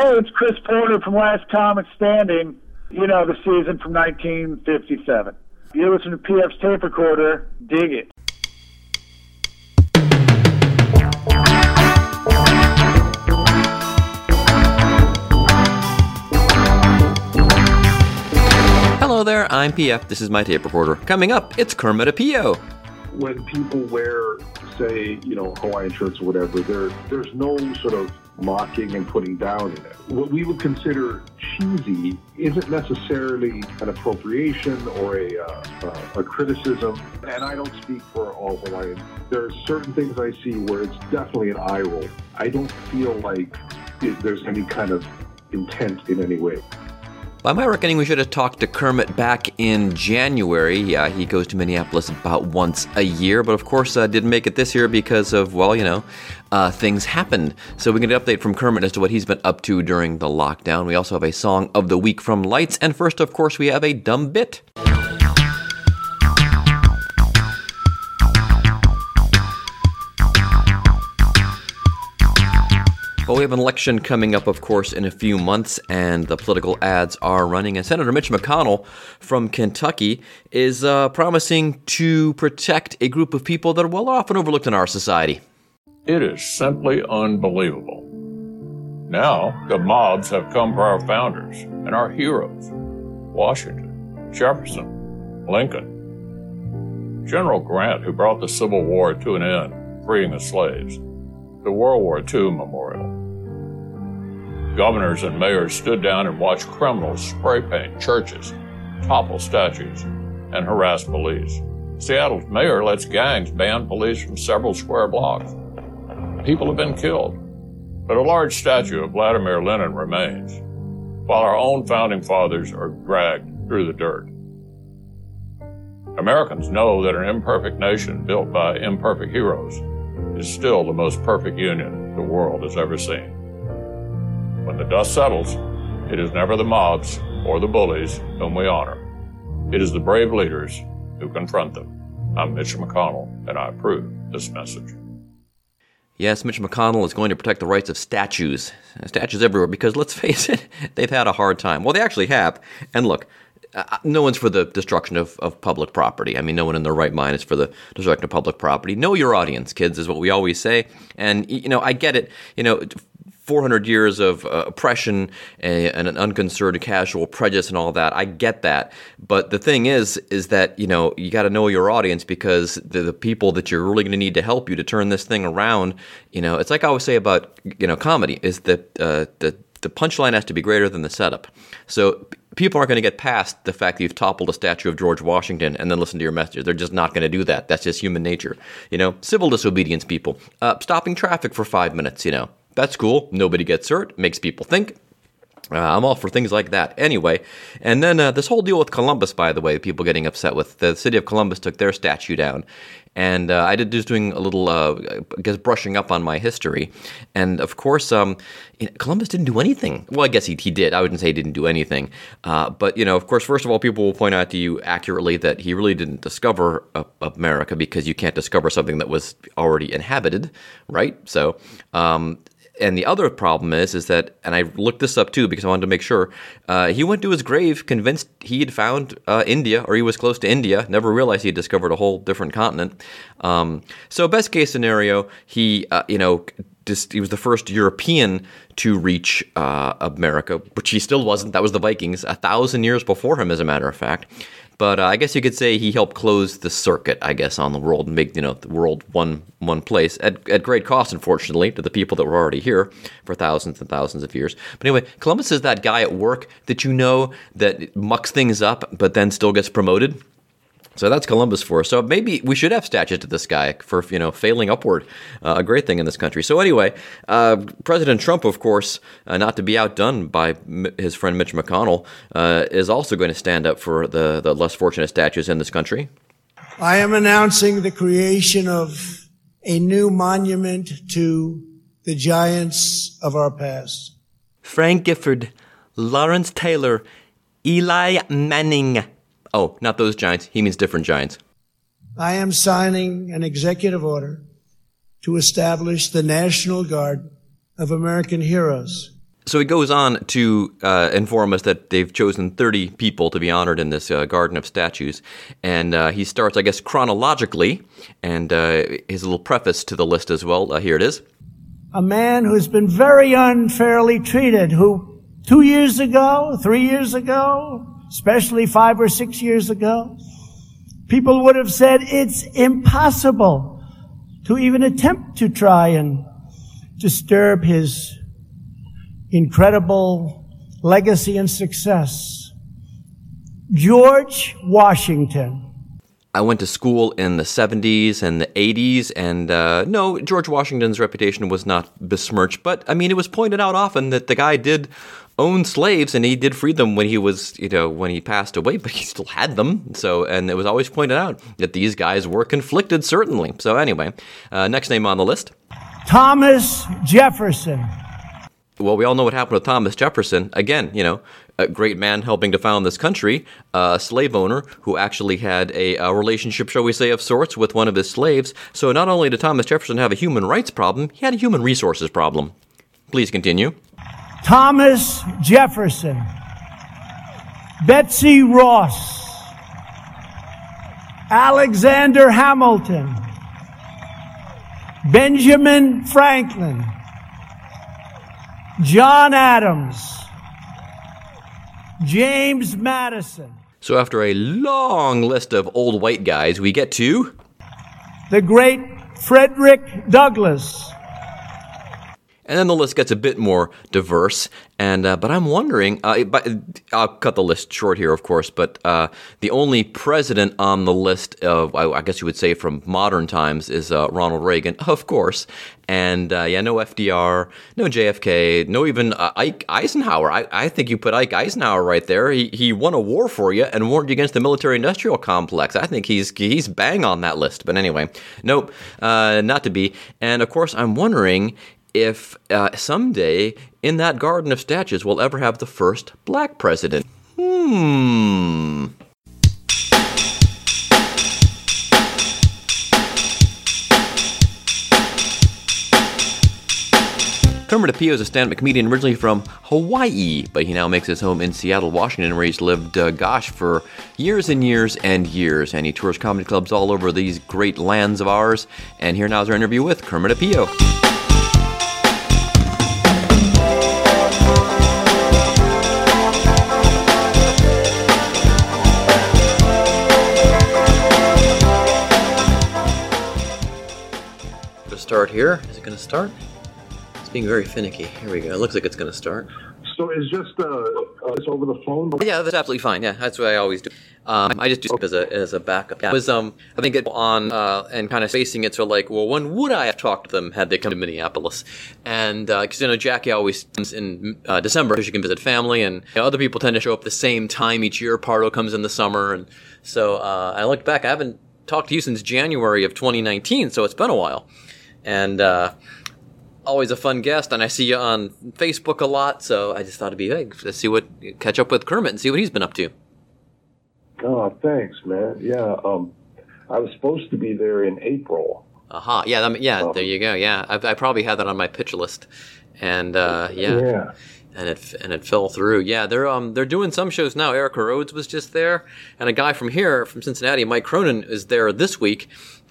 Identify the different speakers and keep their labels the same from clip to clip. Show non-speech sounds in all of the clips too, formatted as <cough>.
Speaker 1: Hey, it's Chris Porter from Last Comic Standing. You know, the season from 1957. You listen to PF's tape recorder, dig it.
Speaker 2: Hello there, I'm PF. This is my tape recorder. Coming up, it's Kermit Apio.
Speaker 3: When people wear, say, you know, Hawaiian shirts or whatever, there there's no sort of mocking and putting down in it. What we would consider cheesy isn't necessarily an appropriation or a, uh, a criticism. And I don't speak for all Hawaiians. There are certain things I see where it's definitely an eye roll. I don't feel like it, there's any kind of intent in any way.
Speaker 2: By my reckoning, we should have talked to Kermit back in January. Yeah, he goes to Minneapolis about once a year, but of course uh, didn't make it this year because of, well, you know, uh, things happened. So we get an update from Kermit as to what he's been up to during the lockdown. We also have a song of the week from Lights, and first, of course, we have a dumb bit. Well, we have an election coming up, of course, in a few months, and the political ads are running. And Senator Mitch McConnell from Kentucky is uh, promising to protect a group of people that are well often overlooked in our society.
Speaker 4: It is simply unbelievable. Now, the mobs have come for our founders and our heroes Washington, Jefferson, Lincoln, General Grant, who brought the Civil War to an end, freeing the slaves, the World War II Memorial Governors and mayors stood down and watched criminals spray paint churches, topple statues, and harass police. Seattle's mayor lets gangs ban police from several square blocks. People have been killed, but a large statue of Vladimir Lenin remains, while our own founding fathers are dragged through the dirt. Americans know that an imperfect nation built by imperfect heroes is still the most perfect union the world has ever seen. When the dust settles, it is never the mobs or the bullies whom we honor. It is the brave leaders who confront them. I'm Mitch McConnell, and I approve this message.
Speaker 2: Yes, Mitch McConnell is going to protect the rights of statues, statues everywhere, because let's <laughs> face it, they've had a hard time. Well, they actually have. And look, uh, no one's for the destruction of, of public property. I mean, no one in their right mind is for the destruction of public property. Know your audience, kids, is what we always say. And, you know, I get it. You know, 400 years of uh, oppression and, and, an unconcerned casual prejudice and all that. I get that. But the thing is, is that, you know, you got to know your audience because the, the people that you're really going to need to help you to turn this thing around, you know, it's like I always say about, you know, comedy is that uh, the, the punchline has to be greater than the setup. So people aren't going to get past the fact that you've toppled a statue of George Washington and then listen to your message. They're just not going to do that. That's just human nature. You know, civil disobedience people, uh, stopping traffic for five minutes, you know, that's cool. Nobody gets hurt. Makes people think. Uh, I'm all for things like that. Anyway, and then uh, this whole deal with Columbus, by the way, people getting upset with the city of Columbus took their statue down, and uh, I did just doing a little, uh, I guess, brushing up on my history, and of course, um, Columbus didn't do anything. Well, I guess he, he did. I wouldn't say he didn't do anything, uh, but you know, of course, first of all, people will point out to you accurately that he really didn't discover America because you can't discover something that was already inhabited, right? So. Um, and the other problem is, is that, and I looked this up too because I wanted to make sure. Uh, he went to his grave convinced he had found uh, India, or he was close to India. Never realized he had discovered a whole different continent. Um, so, best case scenario, he, uh, you know, just, he was the first European to reach uh, America, which he still wasn't. That was the Vikings, a thousand years before him, as a matter of fact. But uh, I guess you could say he helped close the circuit, I guess, on the world and make you know the world one one place at, at great cost, unfortunately, to the people that were already here for thousands and thousands of years. But anyway, Columbus is that guy at work that you know that mucks things up, but then still gets promoted. So that's Columbus for us. So maybe we should have statues to this guy for you know failing upward, uh, a great thing in this country. So anyway, uh, President Trump, of course, uh, not to be outdone by M- his friend Mitch McConnell, uh, is also going to stand up for the the less fortunate statues in this country.
Speaker 5: I am announcing the creation of a new monument to the giants of our past.
Speaker 2: Frank Gifford, Lawrence Taylor, Eli Manning. Oh, not those giants. He means different giants.
Speaker 5: I am signing an executive order to establish the National Garden of American Heroes.
Speaker 6: So he goes on to uh, inform us that they've chosen 30 people to be honored in this uh, Garden of Statues. And uh, he starts, I guess, chronologically, and uh, his little preface to the list as well. Uh, here it is.
Speaker 5: A man who's been very unfairly treated, who two years ago, three years ago, especially five or six years ago, people would have said it's impossible to even attempt to try and disturb his incredible legacy and success. George Washington.
Speaker 6: I went to school in the 70s and the 80s, and uh, no, George Washington's reputation was not besmirched, but I mean, it was pointed out often that the guy did own slaves and he did free them when he was, you know, when he passed away, but he still had them. So, and it was always pointed out that these guys were conflicted, certainly. So, anyway, uh, next name on the list
Speaker 5: Thomas Jefferson.
Speaker 6: Well, we all know what happened with Thomas Jefferson. Again, you know, a great man helping to found this country, a slave owner who actually had a, a, relationship, shall we say, of sorts with one of his slaves. So not only did Thomas Jefferson have a human rights problem, he had a human resources problem. Please continue.
Speaker 5: Thomas Jefferson. Betsy Ross. Alexander Hamilton. Benjamin Franklin. John Adams, James Madison.
Speaker 6: So, after a long list of old white guys, we get to
Speaker 5: the great Frederick Douglass.
Speaker 6: And then the list gets a bit more diverse. And uh, but I'm wondering, uh, I'll cut the list short here, of course. But uh, the only president on the list of, I, I, guess you would say, from modern times is uh, Ronald Reagan, <laughs> of course. And uh, yeah, no FDR, no JFK, no even uh, Ike Eisenhower. I, I think you put Ike Eisenhower right there. He he won a war for you and warned you against the military-industrial complex. I think he's he's bang on that list. But anyway, nope, not to be. And of course, I'm wondering if uh, someday in that garden of statues we'll ever have the first black president. Hmm. Kermit Apio is a stand-up comedian originally from Hawaii, but he now makes his home in Seattle, Washington, where he's lived, uh, gosh, for years and years and years. And he tours comedy clubs all over these great lands of ours. And here now is our interview with Kermit Apio. Start here. Is it going to start? It's being very finicky. Here we go. It looks like it's going to start.
Speaker 3: So is just uh, uh, it's over the phone?
Speaker 6: Yeah, that's absolutely fine. Yeah, that's what I always do. Um, I just do it as a as a backup. Yeah, I was um I think it on uh, and kind of spacing it so like well when would I have talked to them had they come to Minneapolis and because uh, you know Jackie always comes in uh, December because she can visit family and you know, other people tend to show up the same time each year. Pardo comes in the summer and so uh, I looked back I haven't talked to you since January of 2019 so it's been a while and uh, always a fun guest. And I see you on Facebook a lot, so I just thought it'd be hey, let's see what catch up with Kermit and see what he's been up to.
Speaker 3: Oh, thanks, man. Yeah, um, I was supposed to be there in April.
Speaker 6: Aha, uh-huh. yeah, I mean, yeah. Um, there you go. Yeah, I, I, probably had that on my pitch list, and uh, yeah.
Speaker 3: yeah.
Speaker 6: And it and it fell through. Yeah, they're um they're doing some shows now. Erica Rhodes was just there, and a guy from here, from Cincinnati, Mike Cronin, is there this week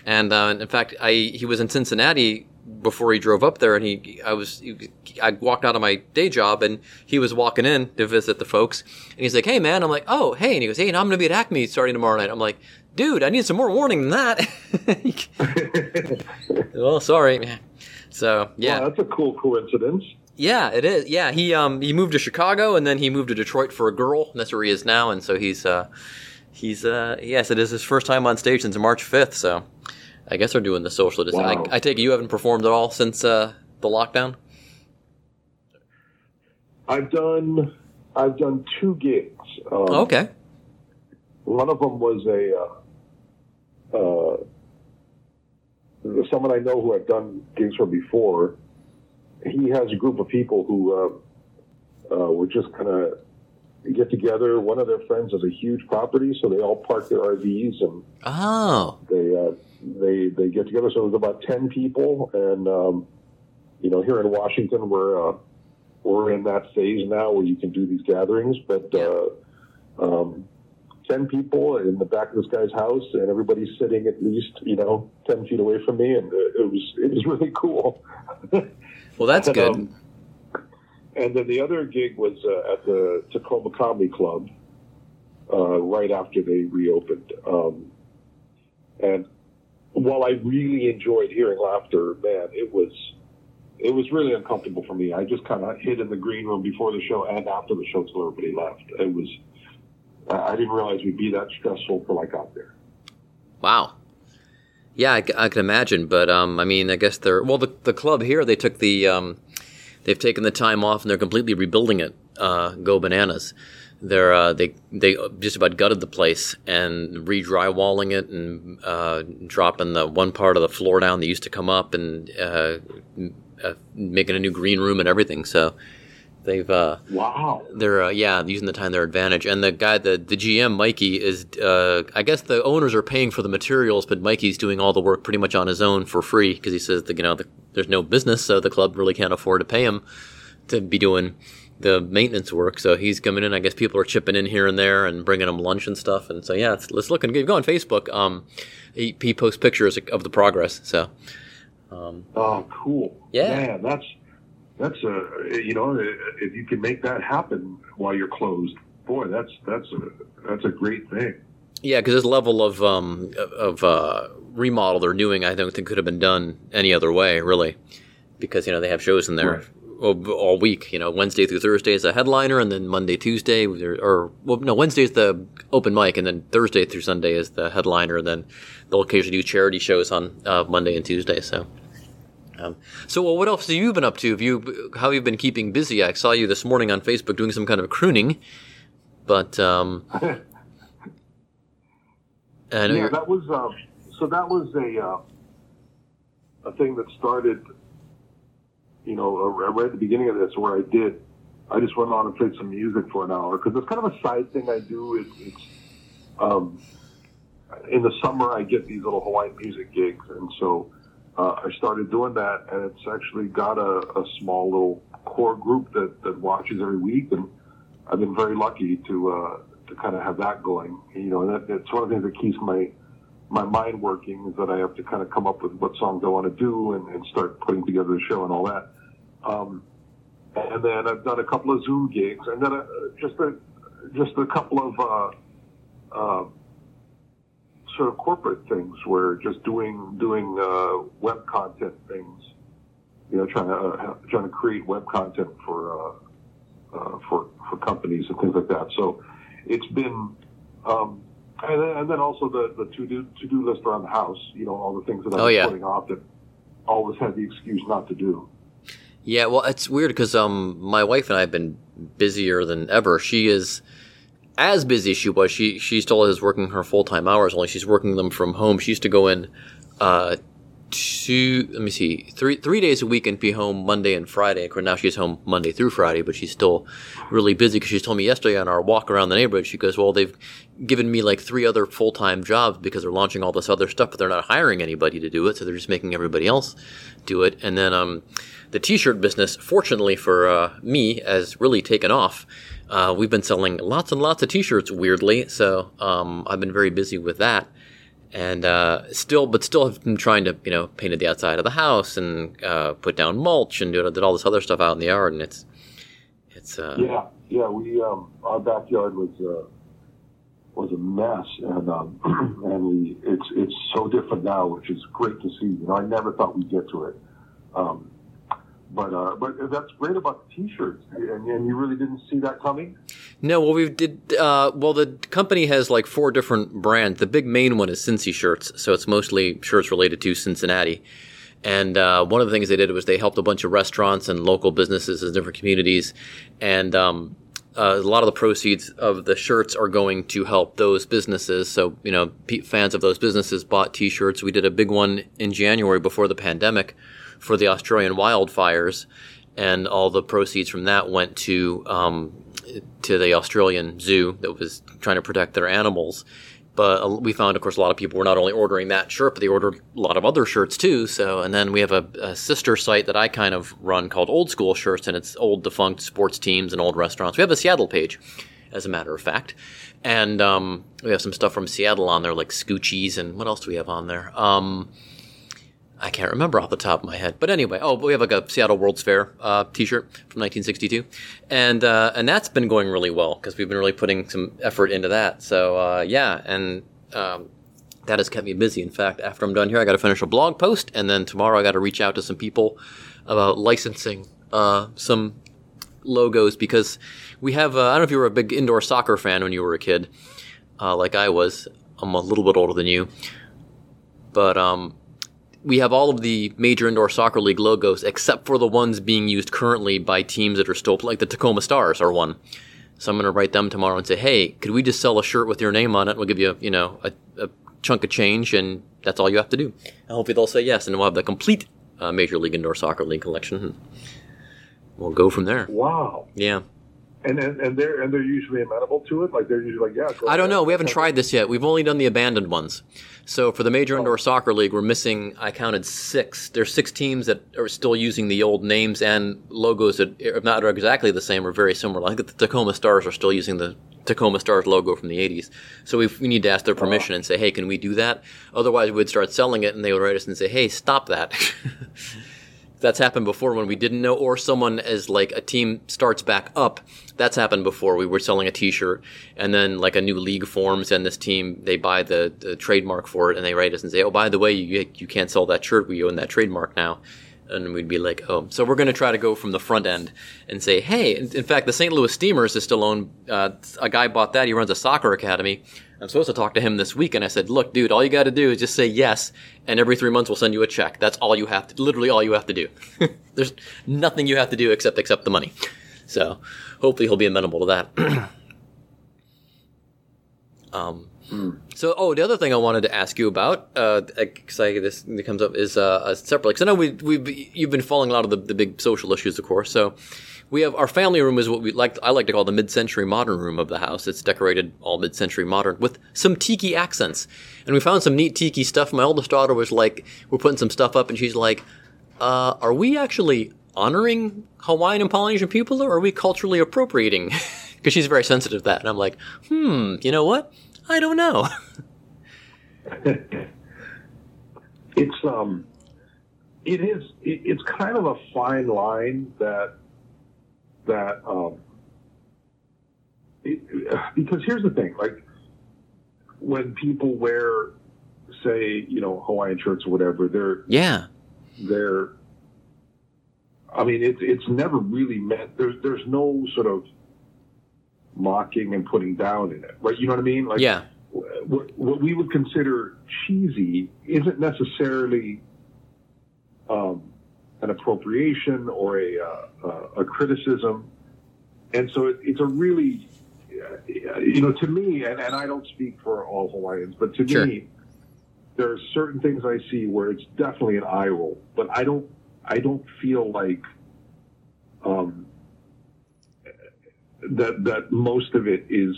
Speaker 6: and uh, in fact, I he was in Cincinnati before he drove up there, and he I was I walked out of my day job, and he was walking in to visit the folks, and he's like, "Hey, man," I'm like, "Oh, hey," and he goes, "Hey, now I'm gonna be at Acme starting tomorrow night." I'm like, "Dude, I need some more warning than that." <laughs> <laughs> well, sorry, man. So yeah,
Speaker 3: well, that's a cool coincidence.
Speaker 6: Yeah, it is. Yeah, he um he moved to Chicago, and then he moved to Detroit for a girl, and that's where he is now, and so he's uh he's uh yes, it is his first time on stage since March 5th, so. I guess they're doing the social distancing. Wow. I, I, take it you haven't performed at all since uh, the lockdown.
Speaker 3: I've done I've done two gigs.
Speaker 6: Um, okay.
Speaker 3: One of them was a uh, uh, someone I know who I've done gigs for before. He has a group of people who uh, uh were just kind of get together. One of their friends has a huge property, so they all park their RVs and
Speaker 6: oh,
Speaker 3: they uh, they they get together. So it was about ten people, and um, you know, here in Washington, we're uh, we're in that phase now where you can do these gatherings, but uh, um, ten people in the back of this guy's house, and everybody's sitting at least you know ten feet away from me, and uh, it was it was really cool.
Speaker 6: well, that's <laughs> good.
Speaker 3: Um, and then the other gig was uh, at the Tacoma Comedy Club uh, right after they reopened. Um, and while I really enjoyed hearing laughter, man, it was it was really uncomfortable for me. I just kind of hid in the green room before the show and after the show till everybody left. It was I didn't realize we'd be that stressful till I got there.
Speaker 6: Wow. Yeah, I, I can imagine, but um, I mean, I guess they're well. The, the club here, they took the um, they've taken the time off and they're completely rebuilding it. Uh, go bananas! They're uh, they they just about gutted the place and re-drywalling it and uh, dropping the one part of the floor down that used to come up and uh, uh, making a new green room and everything. So they've uh,
Speaker 3: wow,
Speaker 6: they're uh, yeah using the time to their advantage. And the guy, the the GM Mikey is uh, I guess the owners are paying for the materials, but Mikey's doing all the work pretty much on his own for free because he says that you know the, there's no business, so the club really can't afford to pay him to be doing the maintenance work. So he's coming in. I guess people are chipping in here and there and bringing him lunch and stuff. And so yeah, it's, it's looking good. Go on Facebook. Um, he, he posts pictures of the progress. So.
Speaker 3: Um, oh, cool.
Speaker 6: Yeah,
Speaker 3: man, that's that's a you know if you can make that happen while you're closed, boy, that's that's a that's a great thing.
Speaker 6: Yeah, because this level of um, of uh, remodel they're doing, I don't think could have been done any other way, really, because you know they have shows in there. Right all week. You know, Wednesday through Thursday is a headliner, and then Monday, Tuesday, or well, no, Wednesday is the open mic, and then Thursday through Sunday is the headliner. And then they'll occasionally do charity shows on uh, Monday and Tuesday. So, um, so well, what else have you been up to? Have you how have you been keeping busy? I saw you this morning on Facebook doing some kind of crooning, but um, <laughs>
Speaker 3: yeah, that was uh, so that was a uh, a thing that started you know, right at the beginning of this where I did, I just went on and played some music for an hour because it's kind of a side thing I do. It, it's um, in the summer I get these little Hawaiian music gigs, and so uh, I started doing that, and it's actually got a, a small little core group that, that watches every week, and I've been very lucky to uh, to kind of have that going. You know, and that, that's one of the things that keeps my my mind working is that I have to kind of come up with what songs I want to do and, and start putting together the show and all that. Um, and then I've done a couple of Zoom gigs, and then a, just a just a couple of uh, uh, sort of corporate things where just doing doing uh, web content things. You know, trying to uh, trying to create web content for uh, uh, for for companies and things like that. So it's been. Um, and then, and then also the, the to do to do list around the house, you know, all the things that I'm oh, yeah. putting off that always had the excuse not to do.
Speaker 6: Yeah, well, it's weird because um, my wife and I have been busier than ever. She is as busy as she was. She she still is working her full time hours. Only she's working them from home. She used to go in uh, two. Let me see, three three days a week and be home Monday and Friday. Of course, now she's home Monday through Friday, but she's still really busy because she told me yesterday on our walk around the neighborhood. She goes, "Well, they've given me like three other full time jobs because they're launching all this other stuff, but they're not hiring anybody to do it, so they're just making everybody else do it." And then um the t-shirt business, fortunately for uh, me, has really taken off. Uh, we've been selling lots and lots of t-shirts, weirdly, so um, I've been very busy with that, and uh, still, but still have been trying to, you know, painted the outside of the house and uh, put down mulch and did, all this other stuff out in the yard, and it's, it's.
Speaker 3: Uh, yeah, yeah. We um, our backyard was uh, was a mess, and um, <clears throat> and we it's it's so different now, which is great to see. You know, I never thought we'd get to it. Um, but uh, but that's great about the t-shirts, and, and you really didn't see that coming.
Speaker 6: No, well, we did. Uh, well, the company has like four different brands. The big main one is Cincy shirts, so it's mostly shirts related to Cincinnati. And uh, one of the things they did was they helped a bunch of restaurants and local businesses in different communities, and um, uh, a lot of the proceeds of the shirts are going to help those businesses. So, you know, fans of those businesses bought T-shirts. We did a big one in January before the pandemic for the Australian wildfires, and all the proceeds from that went to um, to the Australian zoo that was trying to protect their animals. But uh, we found, of course, a lot of people were not only ordering that shirt, but they ordered a lot of other shirts too. So, and then we have a, a sister site that I kind of run called Old School Shirts, and it's old defunct sports teams and old restaurants. We have a Seattle page, as a matter of fact, and um, we have some stuff from Seattle on there, like Scoochies, and what else do we have on there? Um, I can't remember off the top of my head, but anyway, oh, we have like a Seattle World's Fair uh, T-shirt from 1962, and uh, and that's been going really well because we've been really putting some effort into that. So uh, yeah, and um, that has kept me busy. In fact, after I'm done here, I got to finish a blog post, and then tomorrow I got to reach out to some people about licensing uh, some logos because we have. Uh, I don't know if you were a big indoor soccer fan when you were a kid, uh, like I was. I'm a little bit older than you, but um, we have all of the major indoor soccer league logos except for the ones being used currently by teams that are still like the Tacoma Stars are one. So I'm going to write them tomorrow and say, hey, could we just sell a shirt with your name on it? We'll give you, you know, a, a chunk of change, and that's all you have to do. And hopefully they'll say yes, and we'll have the complete uh, Major League Indoor Soccer League collection. We'll go from there.
Speaker 3: Wow.
Speaker 6: Yeah.
Speaker 3: And, and and they're and they're usually amenable to it. Like they're usually like, yeah. go
Speaker 6: I don't know. We haven't tried this yet. We've only done the abandoned ones. So for the Major oh. Indoor Soccer League, we're missing. I counted six. There's six teams that are still using the old names and logos that, if not are exactly the same, or very similar. I think the Tacoma Stars are still using the Tacoma Stars logo from the 80s. So we we need to ask their permission oh. and say, hey, can we do that? Otherwise, we'd start selling it, and they would write us and say, hey, stop that. <laughs> That's happened before when we didn't know, or someone as like a team starts back up. That's happened before. We were selling a T-shirt, and then like a new league forms, and this team they buy the, the trademark for it, and they write us and say, "Oh, by the way, you you can't sell that shirt. We own that trademark now." And we'd be like, "Oh." So we're going to try to go from the front end and say, "Hey, in, in fact, the St. Louis Steamers is still owned. Uh, a guy bought that. He runs a soccer academy." I'm supposed to talk to him this week, and I said, "Look, dude, all you got to do is just say yes, and every three months we'll send you a check. That's all you have to, literally all you have to do. <laughs> There's nothing you have to do except accept the money." So, hopefully, he'll be amenable to that. <clears throat> um, so, oh, the other thing I wanted to ask you about, because I this comes up, is uh, a separate. Because I know we we you've been following a lot of the, the big social issues, of course. So, we have our family room is what we like. I like to call the mid-century modern room of the house. It's decorated all mid-century modern with some tiki accents, and we found some neat tiki stuff. My oldest daughter was like, "We're putting some stuff up," and she's like, uh, "Are we actually honoring Hawaiian and Polynesian people, or are we culturally appropriating?" <laughs> Because she's very sensitive to that, and I'm like, "Hmm, you know what? I don't know." <laughs>
Speaker 3: it's um it is it, it's kind of a fine line that that um it, because here's the thing like when people wear say you know hawaiian shirts or whatever they're
Speaker 6: yeah,
Speaker 3: they're i mean it's it's never really meant there's there's no sort of mocking and putting down in it right you know what i mean like
Speaker 6: yeah,
Speaker 3: what, what we would consider cheesy isn't necessarily um, an appropriation or a, uh, a criticism. And so it, it's a really, uh, you know, to me, and, and I don't speak for all Hawaiians, but to
Speaker 6: Sure.
Speaker 3: me, there are certain things I see where it's definitely an eye roll, but I don't, I don't feel like um, that that most of it is,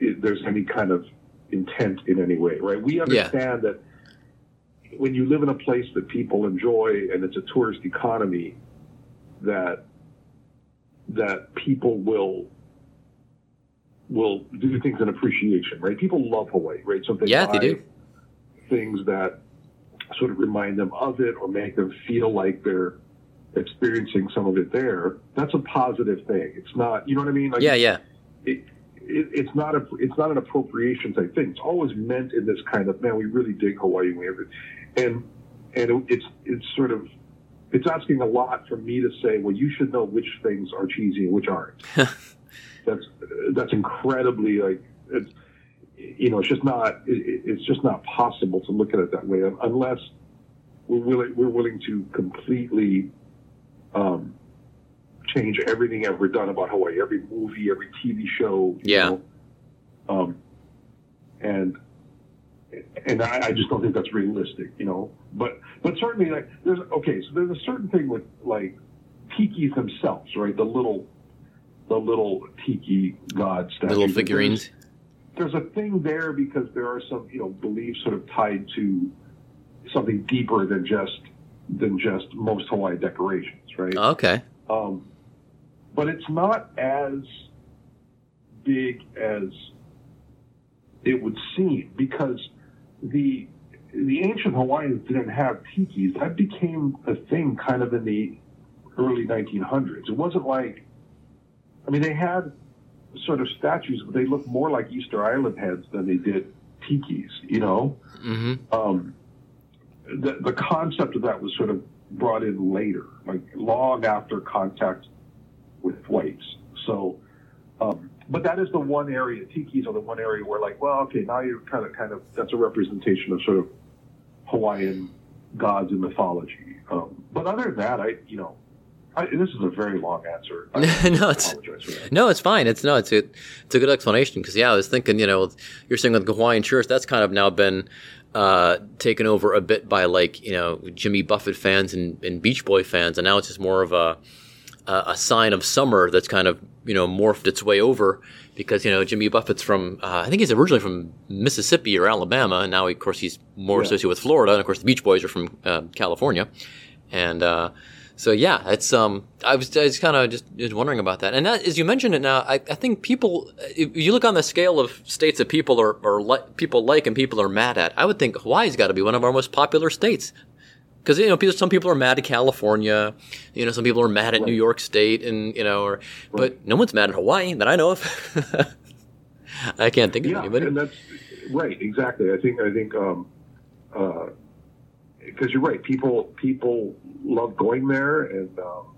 Speaker 3: is there's any kind of intent in any way, right? We understand that when you live in a place that people enjoy and it's a tourist economy, that that people will will do things in appreciation, right? People love Hawaii, right? So they
Speaker 6: Yeah, they do.
Speaker 3: things that sort of remind them of it or make them feel like they're experiencing some of it there. That's a positive thing. It's not, you know what I mean? Like
Speaker 6: yeah, yeah,
Speaker 3: it, it, it's not a it's not an appropriation type thing. It's always meant in this kind of man. We really dig Hawaii. We have it, and and it, it's it's sort of it's asking a lot for me to say. Well, you should know which things are cheesy and which aren't. <laughs> that's that's incredibly like it's you know it's just not it, it's just not possible to look at it that way unless we're willing we're willing to completely um, change everything ever done about Hawaii, every movie, every TV show. you
Speaker 6: Yeah.
Speaker 3: know. Um, and and I, I just don't think that's realistic, you know. But but certainly, like there's okay, so there's a certain thing with like tikis themselves, right? The little the little tiki god statues.
Speaker 6: little figurines.
Speaker 3: there's a thing there because there are some you know beliefs sort of tied to something deeper than just than just most Hawaii decorations, right?
Speaker 6: Okay.
Speaker 3: Um, but it's not as big as it would seem because the the ancient Hawaiians didn't have tikis. That became a thing kind of in the early 1900s. It wasn't like, I mean, they had sort of statues, but they looked more like Easter Island heads than they did tikis. You know,
Speaker 6: Mm-hmm.
Speaker 3: um, the the concept of that was sort of brought in later, like long after contact with whites. So, um, but that is the one area. Tikis are the one area where, like, well, okay, now you're kind of, kind of, that's a representation of sort of Hawaiian gods and mythology. Um, but other than that, I, you know, I, this is a very long answer. <laughs> I
Speaker 6: No, it's-
Speaker 3: apologize for that. <laughs>
Speaker 6: No, it's fine. It's no, it's a, it's a good explanation because yeah, I was thinking, you know, you're saying with the Hawaiian shirts, that's kind of now been uh, taken over a bit by like you know Jimmy Buffett fans and, and Beach Boy fans, and now it's just more of a a a sign of summer that's kind of you know morphed its way over because you know Jimmy Buffett's from uh, I think he's originally from Mississippi or Alabama, and now of course he's more
Speaker 3: Yeah.
Speaker 6: associated with Florida, and of course the Beach Boys are from uh, California, and uh, so yeah, it's um I was, I was kind of just, just wondering about that, and that, as you mentioned it now, I, I think people if you look on the scale of states that people are are li- people like and people are mad at, I would think Hawaii's got to be one of our most popular states because you know people, some people are mad at California, you know some people are mad at New York State, and you know, or, but no one's mad at Hawaii that I know of. <laughs> I can't think of
Speaker 3: yeah,
Speaker 6: anybody.
Speaker 3: and that's right. Exactly. I think I think um, because you're right. People people love going there, and um,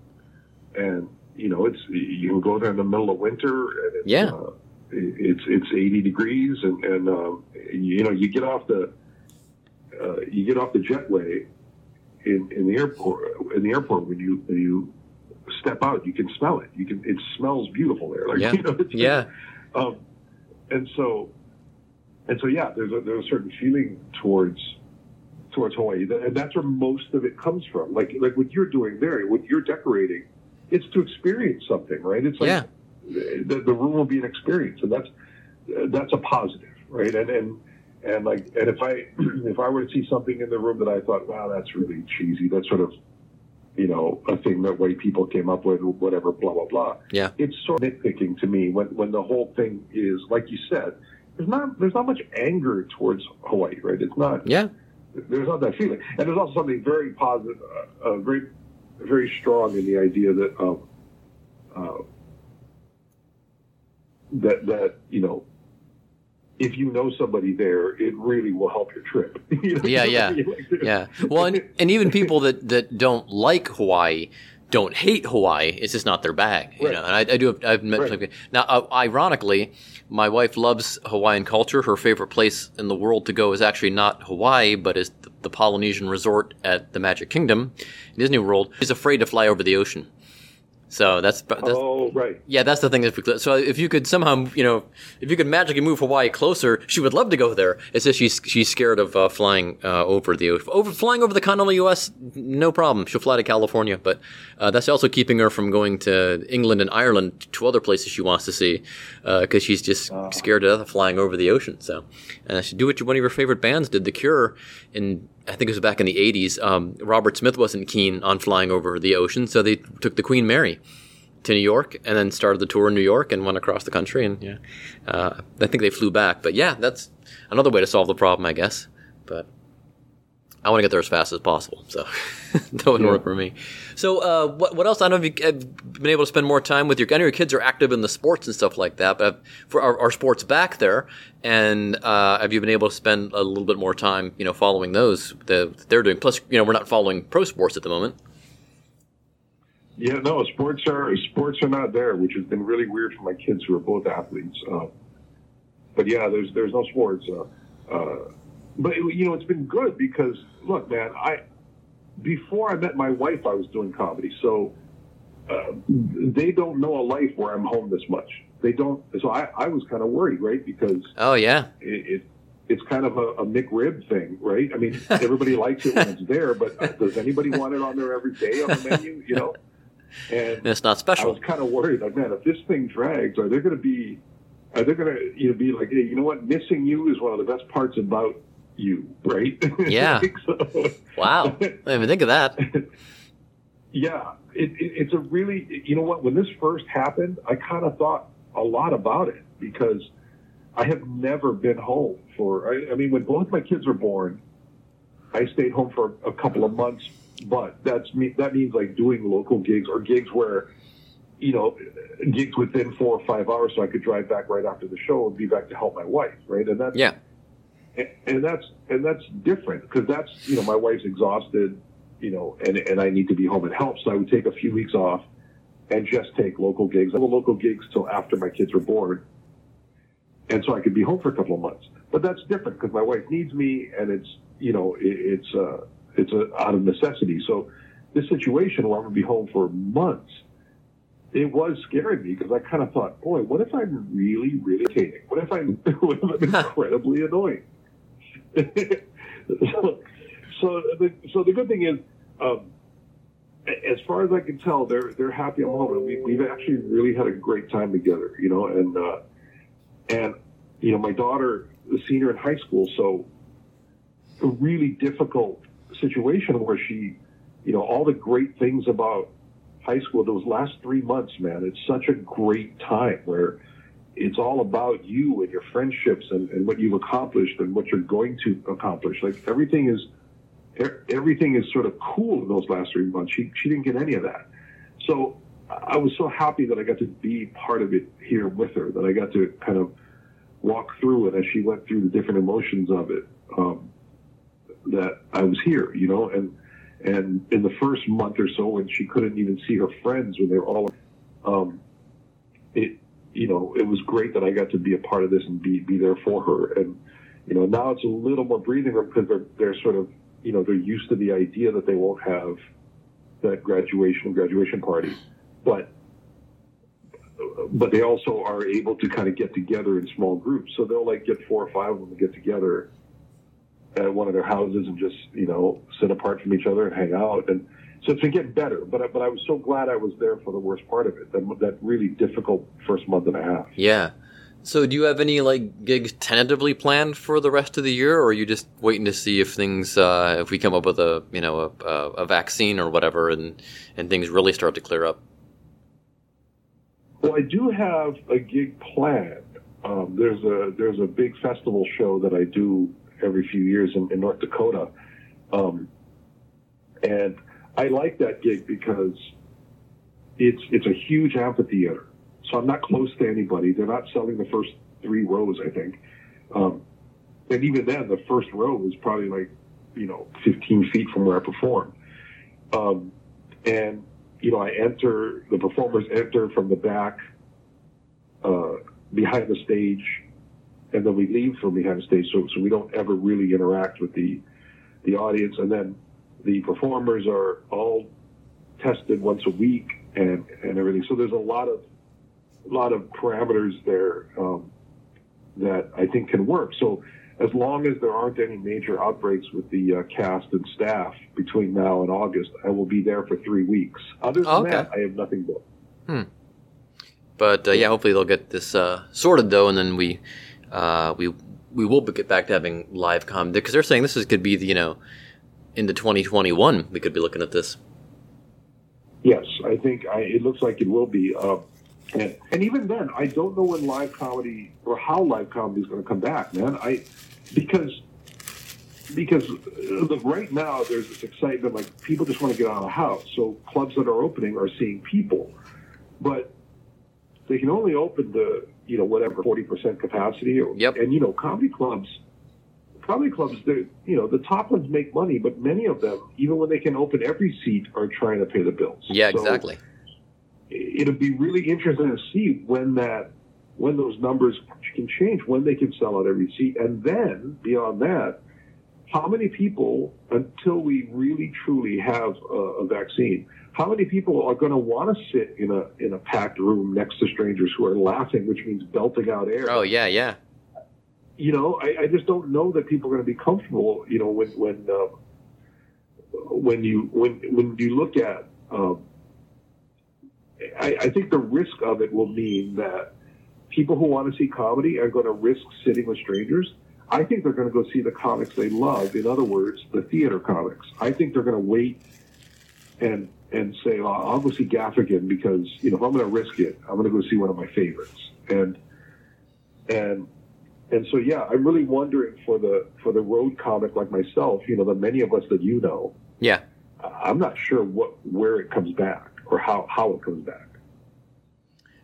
Speaker 3: and you know it's you can go there in the middle of winter, and it's,
Speaker 6: Yeah.
Speaker 3: uh, it's it's 80 degrees, and and um, you know you get off the uh, you get off the jetway in in the airport in the airport when you when you step out, you can smell it. You can it smells beautiful there. Like
Speaker 6: Yeah.
Speaker 3: you know,
Speaker 6: Yeah.
Speaker 3: um, and so, and so, yeah, there's a, there's a certain feeling towards towards Hawaii, and that's where most of it comes from. Like like what you're doing there, what you're decorating, it's to experience something, right? It's like
Speaker 6: Yeah.
Speaker 3: the, the room will be an experience, and that's that's a positive, right? And and and like and if I <clears throat> if I were to see something in the room that I thought, wow, that's really cheesy, that's sort of you know a thing that white people came up with, whatever, blah blah blah
Speaker 6: Yeah.
Speaker 3: it's sort of nitpicking to me when, when the whole thing is like you said there's not there's not much anger towards Hawaii right it's not
Speaker 6: Yeah.
Speaker 3: There's not that feeling and there's also something very positive uh, uh, very very strong in the idea that um, uh, that that you know if you know somebody there it really will help your trip <laughs> You know?
Speaker 6: Yeah, yeah. <laughs> Yeah. Well, and, and even people that, that don't like Hawaii don't hate Hawaii. It's just not their bag, you know. And I, I do. Have, I've met
Speaker 3: Right.
Speaker 6: now. Uh, ironically, my wife loves Hawaiian culture. Her favorite place in the world to go is actually not Hawaii, but is the, the Polynesian resort at the Magic Kingdom, in Disney World. She's afraid to fly over the ocean. So that's, that's
Speaker 3: oh right
Speaker 6: yeah, that's the thing. So if you could somehow, you know, if you could magically move Hawaii closer, she would love to go there. It's just she's she's scared of uh, flying uh, over the. Over flying over the continental U.S. No problem. She'll fly to California, but uh, that's also keeping her from going to England and Ireland, to other places she wants to see, because she's just scared to death of flying over the ocean. So, and I should do what one of your favorite bands did, The Cure, in I think it was back in the '80s. Um, Robert Smith wasn't keen on flying over the ocean, so they took the Queen Mary to New York and then started the tour in New York and went across the country. And yeah, uh, I think they flew back. But yeah, that's another way to solve the problem, I guess. But I want to get there as fast as possible, so <laughs> that wouldn't work for me. So, uh, what, what else? I don't know if you've been able to spend more time with your. I know your kids are active in the sports and stuff like that, but for our, our sports back there, and uh, have you been able to spend a little bit more time, you know, following those that they're doing? Plus, you know, we're not following pro sports at the moment.
Speaker 3: Yeah, no, sports are sports are not there, which has been really weird for my kids who are both athletes. Uh, but yeah, there's there's no sports. Uh, uh, but you know, it's been good because look, man, I before I met my wife, I was doing comedy, so uh, they don't know a life where I'm home this much. They don't. So I, I was kind of worried, right? Because
Speaker 6: Oh yeah,
Speaker 3: it, it it's kind of a, a McRib thing, right? I mean, <laughs> everybody likes it when it's there, but does anybody want it on there every day on the menu? You know, and
Speaker 6: and it's not special.
Speaker 3: I was kind of worried, like, man, if this thing drags, are there going to be are they going to you know be like, hey, you know what, missing you is one of the best parts about you, right?
Speaker 6: Yeah. <laughs>
Speaker 3: so, <laughs>
Speaker 6: Wow. I didn't even think of that. <laughs>
Speaker 3: yeah, it, it, it's a really, you know what, when this first happened, I kind of thought a lot about it because I have never been home for, I, I mean, when both my kids were born, I stayed home for a couple of months, but that's me, that means like doing local gigs or gigs where, you know, gigs within four or five hours so I could drive back right after the show and be back to help my wife, right? And that's,
Speaker 6: Yeah.
Speaker 3: And, that's and that's different because that's you know my wife's exhausted you know and and I need to be home and help. So I would take a few weeks off and just take local gigs. I have local gigs till after my kids were born. And so I could be home for a couple of months. But that's different because my wife needs me and it's you know it, it's uh it's a, out of necessity. So this situation where I'm gonna be home for months it was scaring me because I kind of thought, boy, what if I'm really, really irritating? What if I'm, <laughs> what if I'm incredibly annoying? <laughs> so, so the so the good thing is, um, as far as I can tell, they're they're happy I'm home, we, we've actually really had a great time together, you know, and uh, and you know my daughter, the senior in high school, so a really difficult situation where she, you know, all the great things about high school, those last three months, man, it's such a great time where it's all about you and your friendships and, and what you've accomplished and what you're going to accomplish. Like everything is, everything is sort of cool in those last three months. She, she didn't get any of that. So I was so happy that I got to be part of it here with her, that I got to kind of walk through it as she went through the different emotions of it. Um, that I was here, you know, and, and in the first month or so when she couldn't even see her friends when they were all, um, it, you know, it was great that I got to be a part of this and be, be there for her. And, you know, now it's a little more breathing room because they're, they're sort of, you know, they're used to the idea that they won't have that graduation, graduation party. But, but they also are able to kind of get together in small groups. So they'll like get four or five of them to get together at one of their houses and just, you know, sit apart from each other and hang out. And so it's been getting better. But, I- but I was so glad I was there for the worst part of it, that, that really difficult first month and a half.
Speaker 6: Yeah. So, do you have any like gigs tentatively planned for the rest of the year, or are you just waiting to see if things, uh, if we come up with a, you know, a, a, a vaccine or whatever, and and things really start to clear up?
Speaker 3: Well, I do have a gig planned. Um, there's a there's a big festival show that I do every few years in, in North Dakota, um, and I like that gig because it's it's a huge amphitheater. So I'm not close to anybody. They're not selling the first three rows, I think, um, and even then, the first row is probably like you know 15 feet from where I perform, um, and you know, I enter, the performers enter from the back, uh, behind the stage, and then we leave from behind the stage, so, so we don't ever really interact with the, the audience. And then the performers are all tested once a week and, and everything. So there's a lot of, a lot of parameters there, um, that I think can work. So as long as there aren't any major outbreaks with the uh, cast and staff between now and August, I will be there for three weeks. Other than
Speaker 6: Okay.
Speaker 3: that, I have nothing booked.
Speaker 6: But uh, yeah, hopefully they'll get this uh, sorted though, and then we uh, we we will get back to having live com because they're saying this is could be the you know into 2021 we could be looking at this.
Speaker 3: Yes, I think I, it looks like it will be. Um, and, and even then, I don't know when live comedy or how live comedy is going to come back, man. I because because uh, look, right now there's this excitement like people just want to get out of the house. So clubs that are opening are seeing people, but they can only open the you know whatever forty percent capacity. Or,
Speaker 6: Yep.
Speaker 3: And you know comedy clubs. Comedy clubs, they you know the top ones make money, but many of them, even when they can open every seat, are trying to pay the bills.
Speaker 6: Yeah,
Speaker 3: So,
Speaker 6: exactly.
Speaker 3: it'll be really interesting to see when that when those numbers can change, when they can sell out every seat, and then beyond that, how many people until we really truly have a, a vaccine, how many people are going to want to sit in a in a packed room next to strangers who are laughing, which means belting out air?
Speaker 6: Oh yeah, yeah.
Speaker 3: you know, I, I just don't know that people are going to be comfortable. You know, when when um, when you when when you look at, um, I, I think the risk of it will mean that people who want to see comedy are going to risk sitting with strangers. I think they're going to go see the comics they love. In other words, the theater comics. I think they're going to wait and and say, well, I'll go see Gaffigan because you know if I'm going to risk it, I'm going to go see one of my favorites. And and and so yeah, I'm really wondering for the for the road comic like myself, you know, the many of us that you know.
Speaker 6: Yeah.
Speaker 3: I'm not sure what where it comes back or how how it comes back.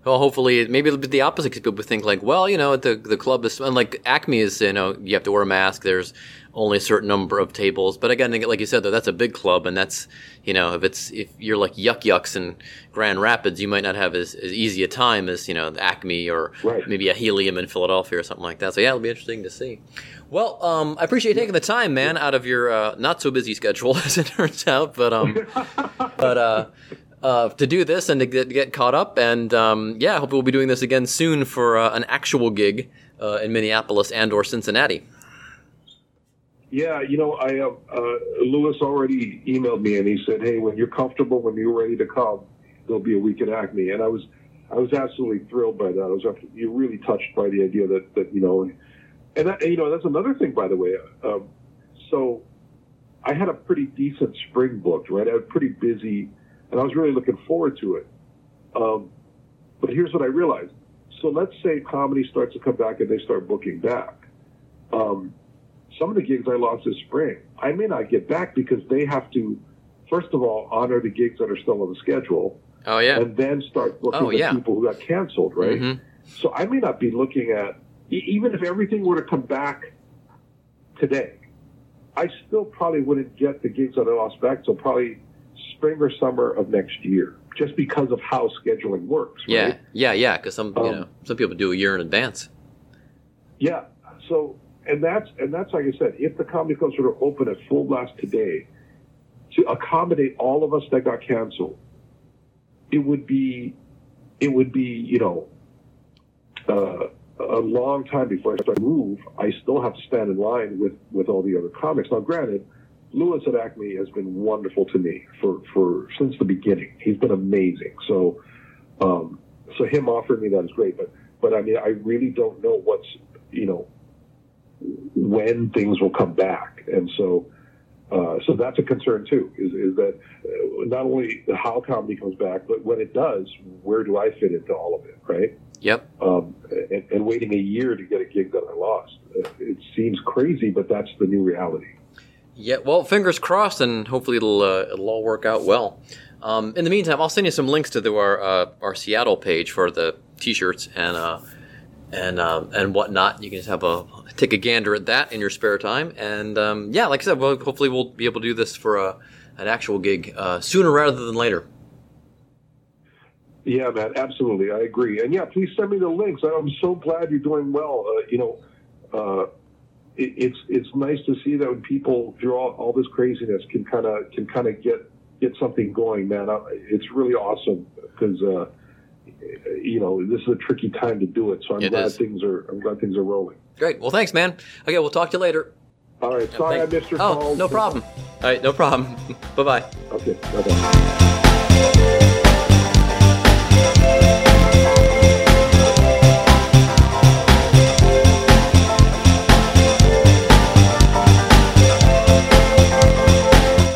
Speaker 6: Well, hopefully, maybe it'll be the opposite because people think like, well, you know, the the club is and like Acme is, you know, you have to wear a mask. There's only a certain number of tables, but again, like you said, though, that's a big club, and that's you know, if it's if you're like Yuck Yucks in Grand Rapids, you might not have as, as easy a time as you know Acme or
Speaker 3: right.
Speaker 6: maybe a Helium in Philadelphia or something like that. So yeah, it'll be interesting to see. Well, um, I appreciate you taking the time, man, out of your uh, not so busy schedule <laughs> as it turns out, but um, <laughs> but uh uh, to do this and to get, get caught up. And um, yeah, I hope we'll be doing this again soon for uh, an actual gig uh, in Minneapolis and or Cincinnati.
Speaker 3: Yeah, you know, I uh, uh, Louis already emailed me and he said, "Hey, when you're comfortable, when you're ready to come, there'll be a week at Acme." And I was, I was absolutely thrilled by that. I was you really touched by the idea that that you know, and that, you know that's another thing, by the way. Um, so, I had a pretty decent spring booked, right? I was pretty busy and I was really looking forward to it. Um, but here's what I realized. So let's say comedy starts to come back and they start booking back. Um, some of the gigs I lost this spring, I may not get back because they have to, first of all, honor the gigs that are still on the schedule.
Speaker 6: Oh yeah.
Speaker 3: And then start booking
Speaker 6: oh,
Speaker 3: the
Speaker 6: yeah.
Speaker 3: people who got canceled, right?
Speaker 6: Mm-hmm.
Speaker 3: So I may not be looking at even if everything were to come back today, I still probably wouldn't get the gigs that I lost back till probably spring or summer of next year, just because of how scheduling works.
Speaker 6: Yeah, yeah, yeah. Because some
Speaker 3: Um,
Speaker 6: you know some people do a year in advance.
Speaker 3: Yeah. So, and that's and that's like I said, if the comedy clubs were to open at full blast today, to accommodate all of us that got canceled, it would be, it would be you know, uh, a long time before I start to move. I still have to stand in line with with all the other comics. Now, granted. Louis at Acme has been wonderful to me for, for since the beginning. He's been amazing. So, um, so him offering me that is great. But, but I mean, I really don't know what's, you know, when things will come back. And so, uh, so that's a concern too, is, is that uh, not only how comedy comes back, but when it does, where do I fit into all of it, right?
Speaker 6: Yep.
Speaker 3: Um, and, and waiting a year to get a gig that I lost. It seems crazy, but that's the new reality.
Speaker 6: Yeah, well, fingers crossed, and hopefully it'll uh, it'll all work out well. Um, in the meantime, I'll send you some links to the, our uh, our Seattle page for the T-shirts and uh, and uh, and whatnot. You can just have a take a gander at that in your spare time. And um, yeah, like I said, well, hopefully we'll be able to do this for a, an actual gig uh, sooner rather than later.
Speaker 3: Yeah, man, absolutely, I agree. And yeah, please send me the links. I'm so glad you're doing well. Uh, you know. Uh, it's it's nice to see that when people through all, this craziness can kind of can kind of get get something going, man. It's really awesome because uh, you know this is a tricky time to do it. So I'm
Speaker 6: It
Speaker 3: glad
Speaker 6: is.
Speaker 3: things are I'm glad things are rolling.
Speaker 6: Great. Well, thanks, man. Okay, we'll talk to you later.
Speaker 3: All right, sorry I missed your
Speaker 6: oh,
Speaker 3: call.
Speaker 6: no problem. All right, no problem. <laughs> bye bye.
Speaker 3: Okay, bye bye.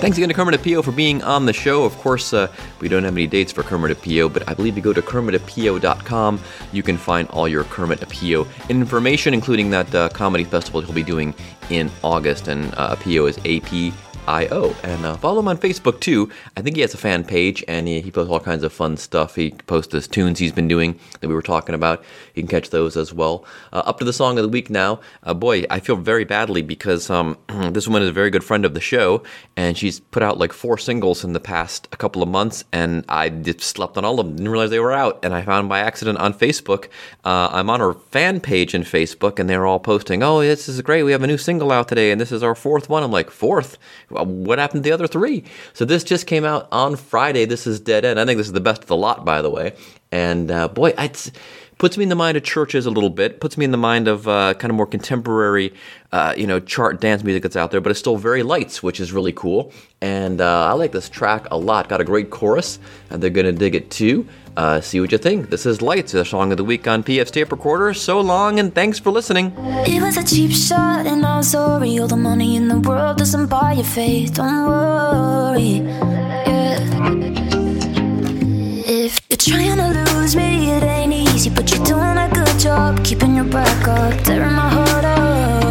Speaker 6: Thanks again to Kermit Apio for being on the show. Of course, uh, we don't have any dates for Kermit Apio, but I believe you go to kermitapio.com. You can find all your Kermit Apio information, including that uh, comedy festival he'll be doing in August. And uh, Apio is A P I O. And uh, follow him on Facebook too. I think he has a fan page and he, he posts all kinds of fun stuff. He posts his tunes he's been doing that we were talking about. You can catch those as well. Uh, up to the song of the week now. Uh, boy, I feel very badly because um, <clears throat> this woman is a very good friend of the show and she's put out like four singles in the past a couple of months and I just slept on all of them. Didn't realize they were out and I found by accident on Facebook. Uh, I'm on her fan page in Facebook and they're all posting, oh, this is great. We have a new single out today and this is our fourth one. I'm like, fourth? Well, what happened to the other three? So this just came out on Friday. This is Dead End. I think this is the best of the lot, by the way. And uh, boy, it puts me in the mind of CHVRCHES a little bit. Puts me in the mind of uh, kind of more contemporary, uh, you know, chart dance music that's out there. But it's still very lights, which is really cool. And uh, I like this track a lot. Got a great chorus, and they're gonna dig it too. Uh, see what you think. This is Lights, the song of the week on PF's tape recorder. So long, and thanks for listening.
Speaker 7: It was a cheap shot, and I'm sorry. All the money in the world doesn't buy your faith. Don't worry. Yeah. If you're trying to lose me, it ain't easy, but you're doing a good job keeping your back up, tearing my heart up,